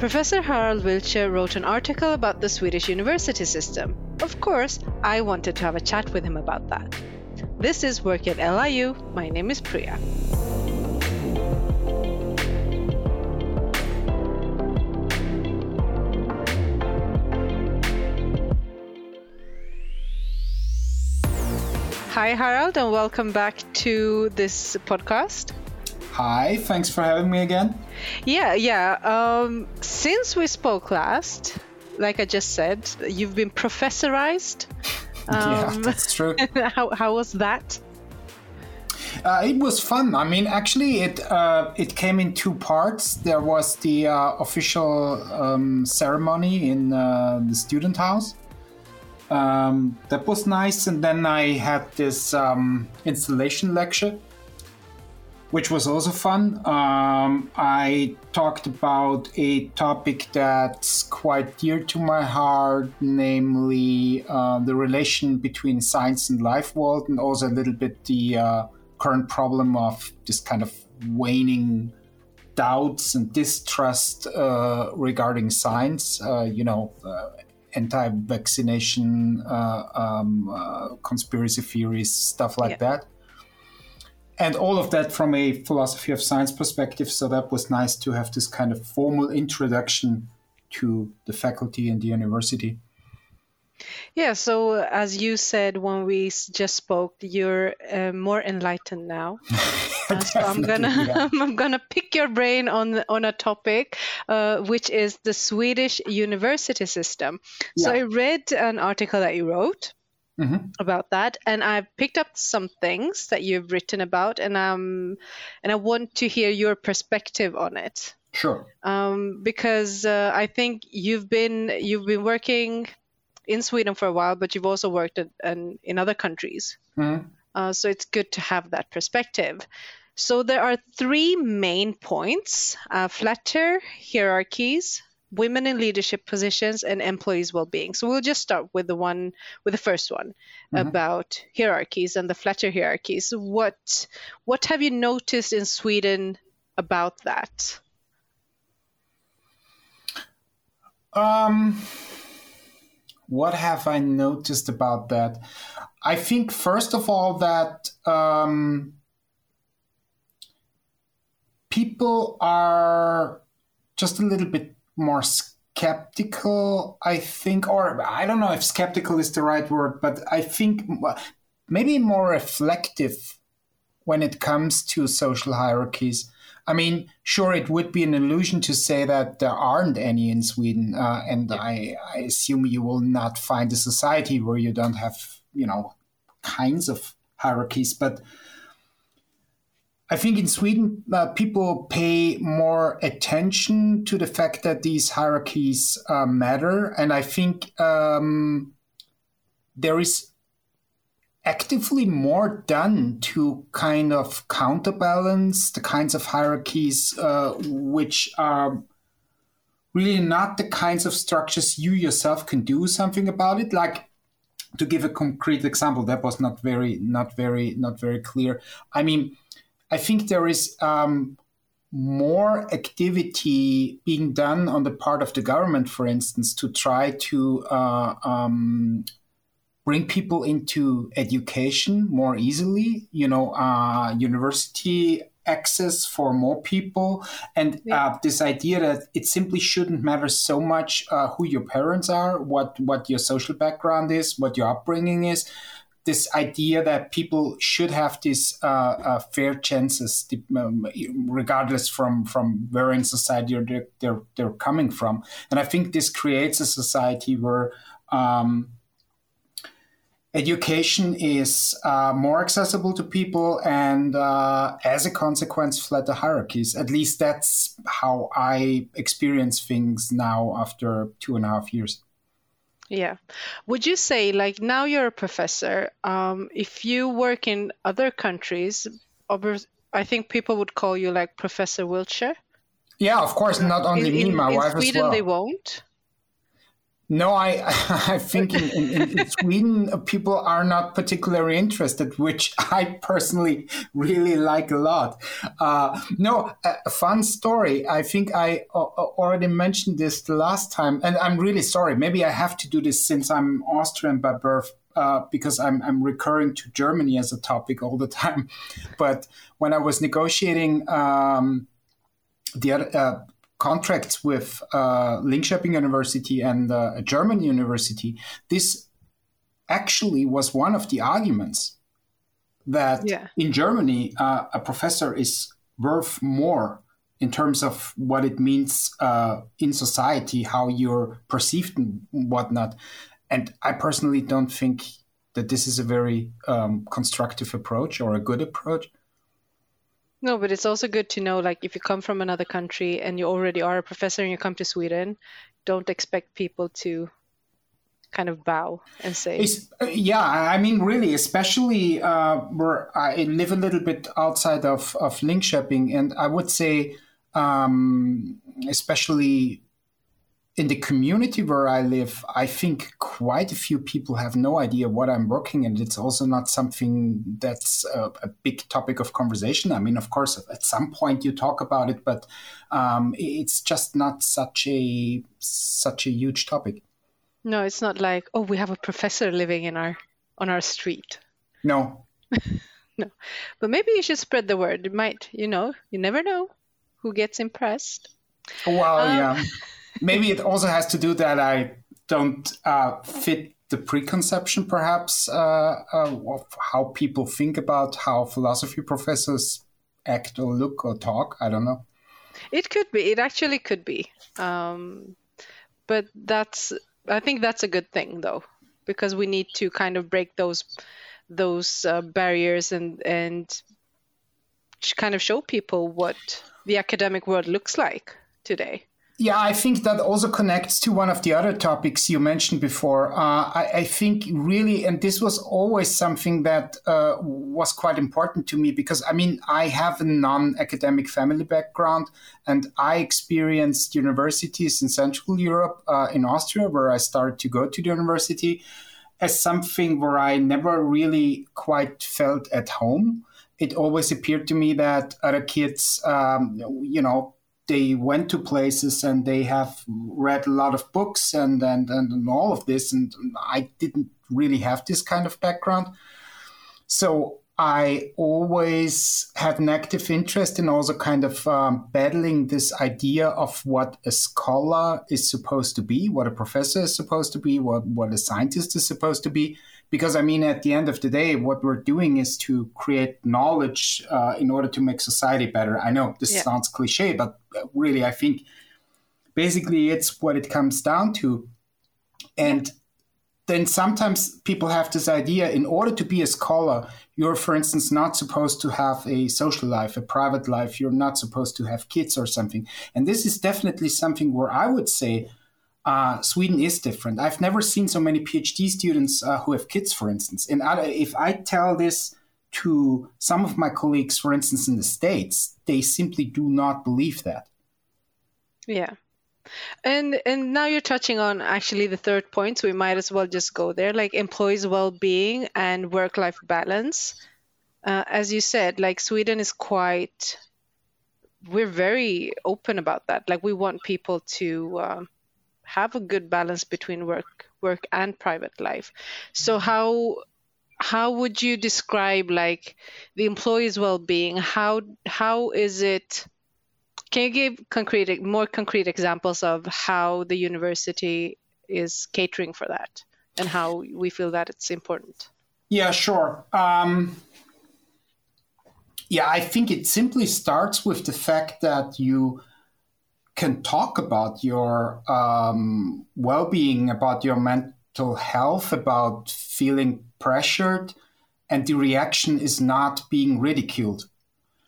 Professor Harald Wiltsche wrote an article about the Swedish university system. Of course, I wanted to have a chat with him about that. This is Work at LIU. My name is Priya. Hi, Harald, and welcome back to this podcast. Hi, thanks for having me again. Yeah, yeah. Um, since we spoke last, like I just said, you've been professorized. Um, yeah, that's true. how, how was that? Uh, it was fun. I mean, actually, it uh, it came in two parts. There was the uh, official um, ceremony in uh, the student house. Um, that was nice, and then I had this um, installation lecture which was also fun. Um, I talked about a topic that's quite dear to my heart, namely uh, the relation between science and life world, and also a little bit the uh, current problem of this kind of waning doubts and distrust uh, regarding science. Uh, you know, uh, anti-vaccination uh, um, conspiracy theories, stuff like yeah. that and all of that from a philosophy of science perspective. So that was nice to have this kind of formal introduction to the faculty and the university. Yeah, so as you said when we just spoke, you're uh, more enlightened now. uh, so I'm gonna yeah. I'm gonna pick your brain on on a topic, uh, which is the Swedish university system. Yeah. So I read an article that you wrote, mm-hmm. about that, and I've picked up some things that you've written about, and um, and I want to hear your perspective on it. Sure. Um, because uh, I think you've been you've been working in Sweden for a while, but you've also worked at, in other countries. Mm-hmm. Uh, so it's good to have that perspective. So there are three main points: uh, flatter hierarchies, women in leadership positions and employees well-being so we'll just start with the one with the first one mm-hmm. about hierarchies and the flatter hierarchies what what have you noticed in sweden about that um what have i noticed about that i think first of all that um people are just a little bit more skeptical, I think, or I don't know if skeptical is the right word, but I think maybe more reflective when it comes to social hierarchies. I mean, sure, it would be an illusion to say that there aren't any in Sweden, uh, and I, I assume you will not find a society where you don't have, you know, kinds of hierarchies. But I think in Sweden, uh, people pay more attention to the fact that these hierarchies uh, matter. And I think um, there is actively more done to kind of counterbalance the kinds of hierarchies uh, which are really not the kinds of structures you yourself can do something about it. Like, to give a concrete example, that was not very, not very, not very clear. I mean, I think there is um, more activity being done on the part of the government, for instance, to try to uh, um, bring people into education more easily. You know, uh, university access for more people and yeah. uh, this idea that it simply shouldn't matter so much uh, who your parents are what what your social background is what your upbringing is this idea that people should have these uh, uh, fair chances, um, regardless from from where in society they're, they're, they're coming from, and I think this creates a society where. Um, education is uh, more accessible to people and uh, as a consequence flatter hierarchies at least that's how i experience things now after two and a half years yeah. Would you say, like, now you're a professor, um, if you work in other countries, I think people would call you like Professor Wiltsche? Yeah, of course. Not only in, me, my in wife Sweden, as well. they won't? No, I I think in, in, in Sweden uh, people are not particularly interested, which I personally really like a lot. Uh, no, a fun story. I think I already mentioned this the last time, and I'm really sorry. Maybe I have to do this since I'm Austrian by birth. Uh, because I'm, I'm recurring to Germany as a topic all the time. But when I was negotiating um, the other, uh, contracts with uh, Linköping University and uh, a German university, this actually was one of the arguments that yeah. in Germany uh, a professor is worth more in terms of what it means uh, in society, how you're perceived and whatnot. And I personally don't think that this is a very um, constructive approach or a good approach. No, but it's also good to know like if you come from another country and you already are a professor and you come to Sweden, don't expect people to kind of bow and say uh, yeah i mean really especially uh, where i live a little bit outside of, of linköping and i would say um, especially in the community where I live, I think quite a few people have no idea what I'm working, and it's also not something that's a, a big topic of conversation. I mean, of course, at some point you talk about it, but um, it's just not such a such a huge topic. No, it's not like oh, we have a professor living in our on our street. No. no, but maybe you should spread the word. It might, you know, you never know who gets impressed. Well, um, yeah maybe it also has to do that I don't uh, fit the preconception, perhaps, uh, uh, of how people think about how philosophy professors act or look or talk. I don't know. It could be. It actually could be. Um, but that's. I think that's a good thing, though, because we need to kind of break those those uh, barriers and and kind of show people what the academic world looks like today. Yeah, I think that also connects to one of the other topics you mentioned before. Uh, I, I, think really, and this was always something that uh, was quite important to me because I mean, I have a non academic family background and I experienced universities in Central Europe, uh, in Austria, where I started to go to the university, as something where I never really quite felt at home. It always appeared to me that other kids, um, you know, they went to places and they have read a lot of books and, and, and all of this. And I didn't really have this kind of background. So I always had an active interest in also kind of um, battling this idea of what a scholar is supposed to be, what a professor is supposed to be, what, what a scientist is supposed to be because I mean, at the end of the day, what we're doing is to create knowledge uh, in order to make society better. I know this yeah. sounds cliche, but uh, really, I think basically it's what it comes down to. And then sometimes people have this idea in order to be a scholar, you're, for instance, not supposed to have a social life, a private life. You're not supposed to have kids or something. And this is definitely something where I would say uh, Sweden is different. I've never seen so many PhD students uh, who have kids, for instance. And if I tell this to some of my colleagues, for instance, in the States, they simply do not believe that. Yeah. And and now you're touching on actually the third point, so we might as well just go there, like employees' well-being and work-life balance. Uh, as you said, like Sweden is quite, we're very open about that. Like we want people to. Uh, have a good balance between work work and private life so how how would you describe like the employee's well-being how how is it can you give concrete more concrete examples of how the university is catering for that and how we feel that it's important yeah sure um, yeah i think it simply starts with the fact that you can talk about your um, well-being, about your mental health, about feeling pressured, and the reaction is not being ridiculed.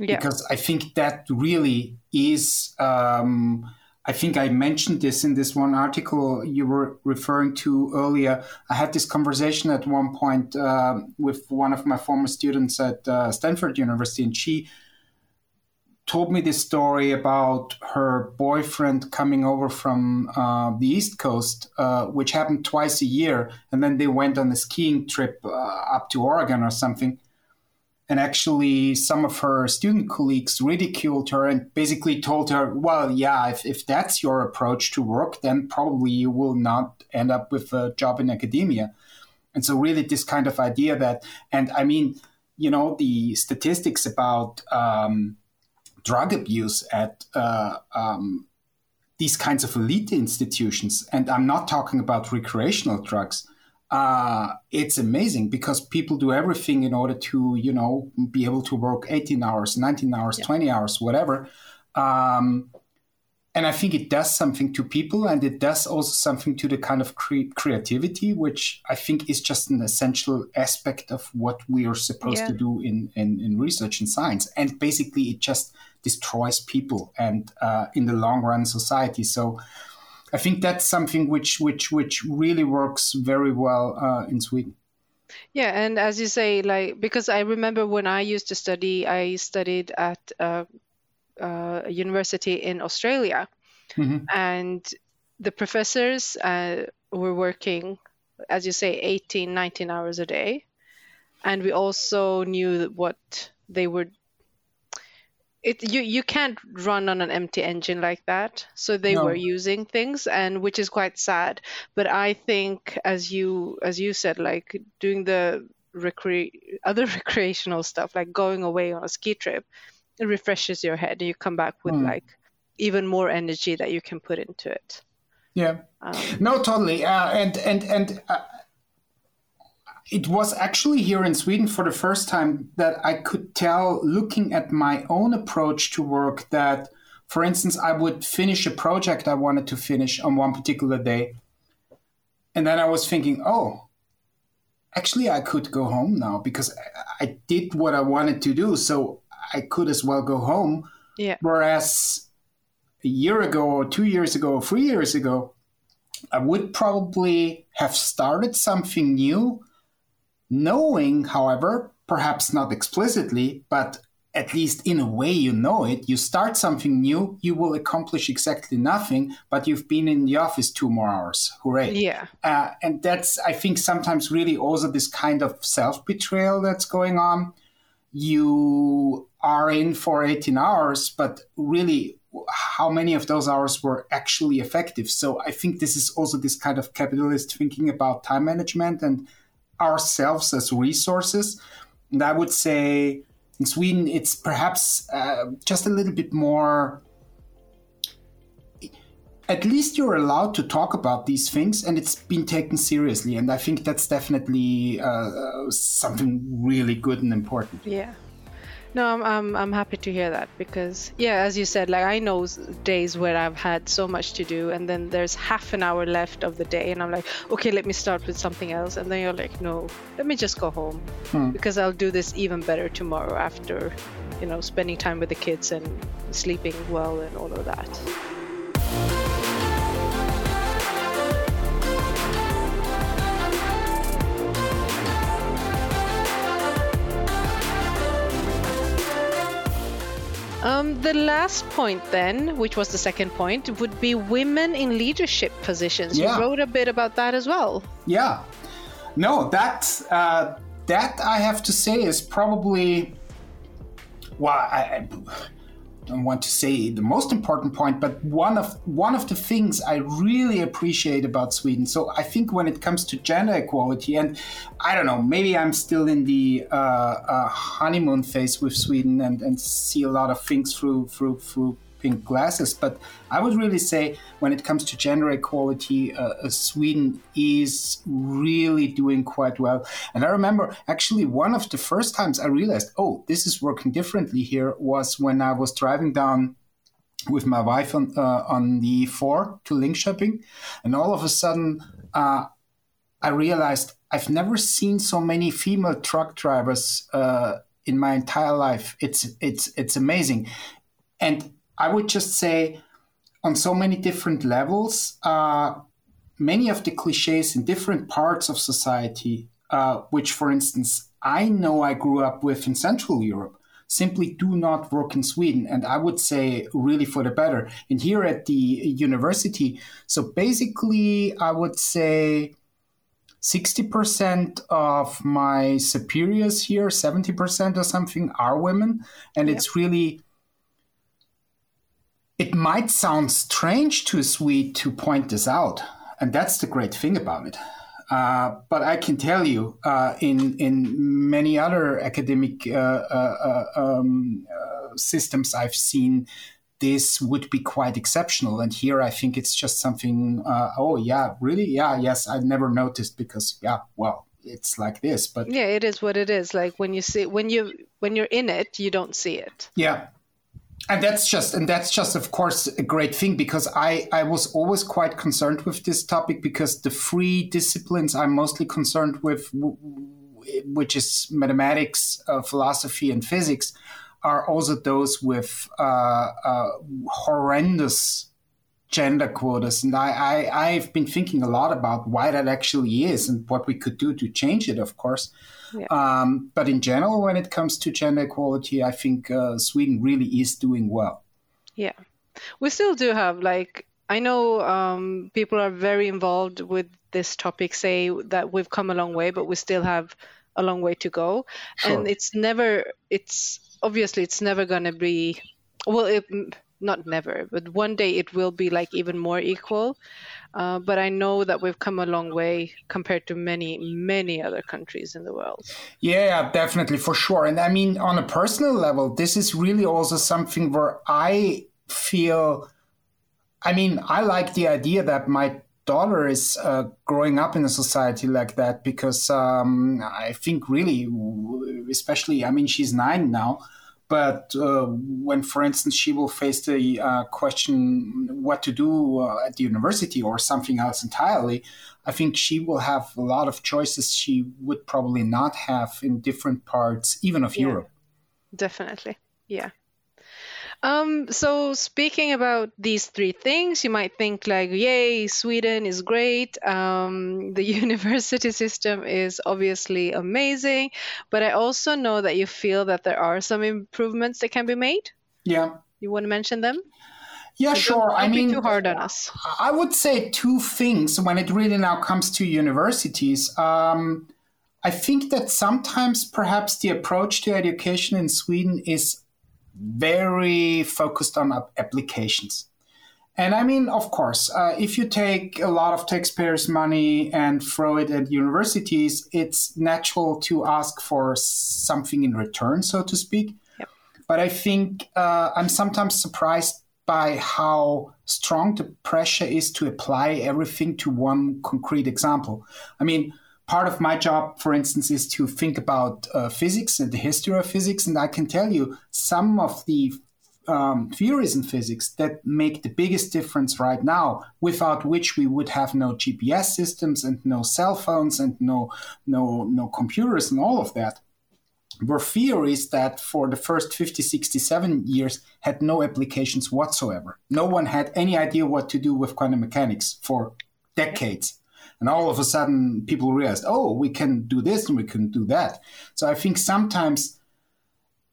Yeah. Because I think that really is. Um, I think I mentioned this in this one article you were referring to earlier. I had this conversation at one point uh, with one of my former students at uh, Stanford University, and she told me this story about her boyfriend coming over from uh, the East Coast, uh, which happened twice a year. And then they went on a skiing trip uh, up to Oregon or something. And actually, some of her student colleagues ridiculed her and basically told her, well, yeah, if, if that's your approach to work, then probably you will not end up with a job in academia. And so, really, this kind of idea that, and I mean, you know, the statistics about, um, drug abuse at uh, um, these kinds of elite institutions, and I'm not talking about recreational drugs, uh, it's amazing because people do everything in order to, you know, be able to work 18 hours, 19 hours, yeah. 20 hours, whatever. Um, and I think it does something to people, and it does also something to the kind of cre- creativity, which I think is just an essential aspect of what we are supposed yeah. to do in, in, in research and science. And basically, it just destroys people and uh, in the long run society. So I think that's something which which which really works very well uh, in Sweden. Yeah, and as you say, like because I remember when I used to study, I studied at uh, uh, a university in Australia, mm-hmm. and the professors uh, were working, as you say, 18, 19 hours a day, and we also knew what they were it you you can't run on an empty engine like that. So they no. were using things and which is quite sad. But i think as you as you said like doing the recre- other recreational stuff like going away on a ski trip it refreshes your head and you come back with mm. like even more energy that you can put into it. Yeah. Um, no totally. Uh, and and and uh, it was actually here in Sweden for the first time that I could tell, looking at my own approach to work, that, for instance, I would finish a project I wanted to finish on one particular day. And then I was thinking, oh, actually, I could go home now because I did what I wanted to do. So I could as well go home. Yeah. Whereas a year ago, or two years ago, or three years ago, I would probably have started something new Knowing, however, perhaps not explicitly, but at least in a way you know it, you start something new, you will accomplish exactly nothing, but you've been in the office two more hours. Hooray. Yeah. Uh, and that's, I think, sometimes really also this kind of self betrayal that's going on. You are in for 18 hours, but really, how many of those hours were actually effective? So I think this is also this kind of capitalist thinking about time management and ourselves as resources. And I would say in Sweden, it's perhaps uh, just a little bit more. At least you're allowed to talk about these things, and it's been taken seriously. And I think that's definitely uh, something really good and important. Yeah. No, I'm, I'm, I'm happy to hear that because, yeah, as you said, like I know days where I've had so much to do, and then there's half an hour left of the day, and I'm like, okay, let me start with something else. And then you're like, no, let me just go home hmm. because I'll do this even better tomorrow after, you know, spending time with the kids and sleeping well and all of that. Um, the last point, then, which was the second point, would be women in leadership positions. Yeah. You wrote a bit about that as well. Yeah. No, that uh, that I have to say is probably well, I, don't want to say the most important point, but one of one of the things I really appreciate about Sweden. So I think when it comes to gender equality, and I don't know, maybe I'm still in the uh, uh, honeymoon phase with Sweden and, and see a lot of things through through through pink glasses. But I would really say when it comes to gender equality, uh, uh, Sweden is really doing quite well. And I remember actually one of the first times I realized, oh, this is working differently here was when I was driving down with my wife on uh, on the four to Linköping, and all of a sudden uh, I realized I've never seen so many female truck drivers uh, in my entire life. It's it's it's amazing, and I would just say on so many different levels, uh, many of the cliches in different parts of society, uh, which, for instance, I know I grew up with in Central Europe. simply do not work in Sweden. And I would say really for the better. And here at the university, so basically, I would say 60% of my superiors here, 70% or something, are women. And yep. it's really, it might sound strange to a Swede to point this out. And that's the great thing about it. Uh, but I can tell you, uh, in in many other academic uh, uh, uh um, systems I've seen, this would be quite exceptional. And here, I think it's just something. oh yeah, really? Yeah, yes. I never noticed because yeah, well, it's like this. But yeah, it is what it is. Like when you see when you when you're in it, you don't see it. Yeah, and that's just and that's just of course a great thing because i i was always quite concerned with this topic because the three disciplines i'm mostly concerned with which is mathematics uh, philosophy and physics are also those with uh, uh, horrendous gender quotas and I, I i've been thinking a lot about why that actually is and what we could do to change it of course yeah. Um, but in general, when it comes to gender equality, I think uh, Sweden really is doing well. Yeah, we still do have like I know um, people are very involved with this topic. Say that we've come a long way, but we still have a long way to go, sure. and it's never. It's obviously it's never going to be. Well, it, not never, but one day it will be like even more equal. Uh, but I know that we've come a long way compared to many, many other countries in the world. Yeah, definitely, for sure. And I mean, on a personal level, this is really also something where I feel. I mean, I like the idea that my daughter is uh, growing up in a society like that because um, I think really, especially, I mean, she's nine now. But uh, when, for instance, she will face the uh, question what to do uh, at the university or something else entirely, I think she will have a lot of choices she would probably not have in different parts, even of yeah, Europe. Definitely. Yeah. Um, so speaking about these three things, you might think like, yay, Sweden is great. Um, the university system is obviously amazing, but I also know that you feel that there are some improvements that can be made. Yeah. You want to mention them? Yeah, so sure. I mean, too hard on us. I would say two things when it really now comes to universities. Um, I think that sometimes perhaps the approach to education in Sweden is very focused on applications. And I mean, of course, uh, if you take a lot of taxpayers' money and throw it at universities, it's natural to ask for something in return, so to speak. Yep. But I think uh, I'm sometimes surprised by how strong the pressure is to apply everything to one concrete example. I mean, part of my job, for instance, is to think about uh, physics and the history of physics. And I can tell you some of the um, theories in physics that make the biggest difference right now, without which we would have no GPS systems and no cell phones and no no no computers and all of that. Were theories that for the first 50, 67 years had no applications whatsoever. No one had any idea what to do with quantum mechanics for decades. And all of a sudden, people realized, oh, we can do this and we can do that. So I think sometimes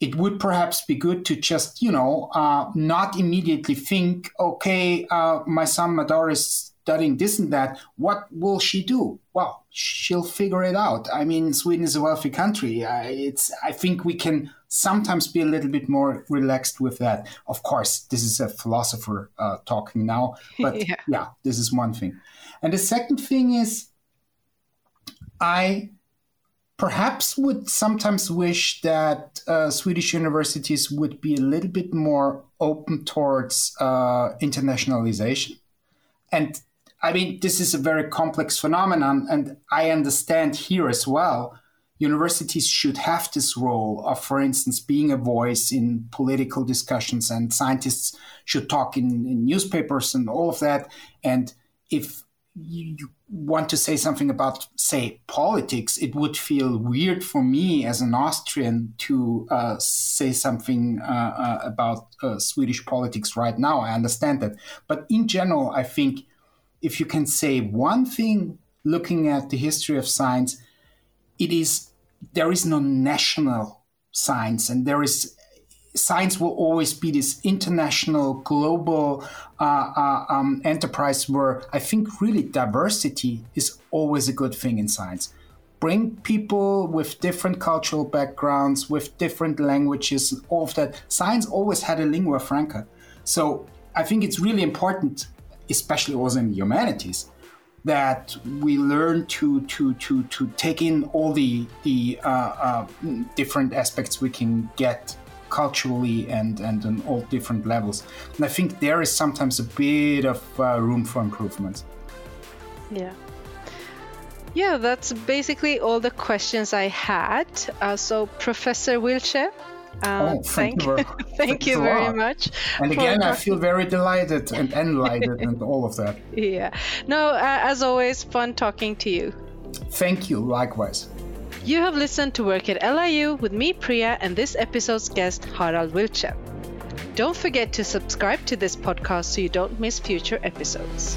it would perhaps be good to just, you know, uh, not immediately think, okay, uh, my son, my daughter is studying this and that. What will she do? Well, she'll figure it out. I mean, Sweden is a wealthy country. Uh, it's, I think we can sometimes be a little bit more relaxed with that. Of course, this is a philosopher uh, talking now, but yeah. yeah, this is one thing. And the second thing is, I perhaps would sometimes wish that uh, Swedish universities would be a little bit more open towards uh, internationalization. And I mean, this is a very complex phenomenon, and I understand here as well. Universities should have this role of, for instance, being a voice in political discussions, and scientists should talk in, in newspapers and all of that. And if you, want to say something about, say, politics, it would feel weird for me as an Austrian to uh, say something uh, uh, about uh, Swedish politics right now. I understand that. But in general, I think if you can say one thing looking at the history of science, it is there is no national science and there is science will always be this international, global uh, uh, um, enterprise where I think really diversity is always a good thing in science. Bring people with different cultural backgrounds, with different languages, all of that. Science always had a lingua franca. So I think it's really important, especially also in humanities, that we learn to to to to take in all the the uh, uh, different aspects we can get culturally and and on all different levels. And I think there is sometimes a bit of uh, room for improvement. Yeah. Yeah, that's basically all the questions I had. Uh, so, Professor Wiltsche, uh, oh, thank, you, thank you very much. And again, I feel very delighted and enlightened and all of that. Yeah. No, uh, as always, fun talking to you. Thank you, likewise. You have listened to Work at LIU with me, Priya, and this episode's guest, Harald Wiltsche. Don't forget to subscribe to this podcast so you don't miss future episodes.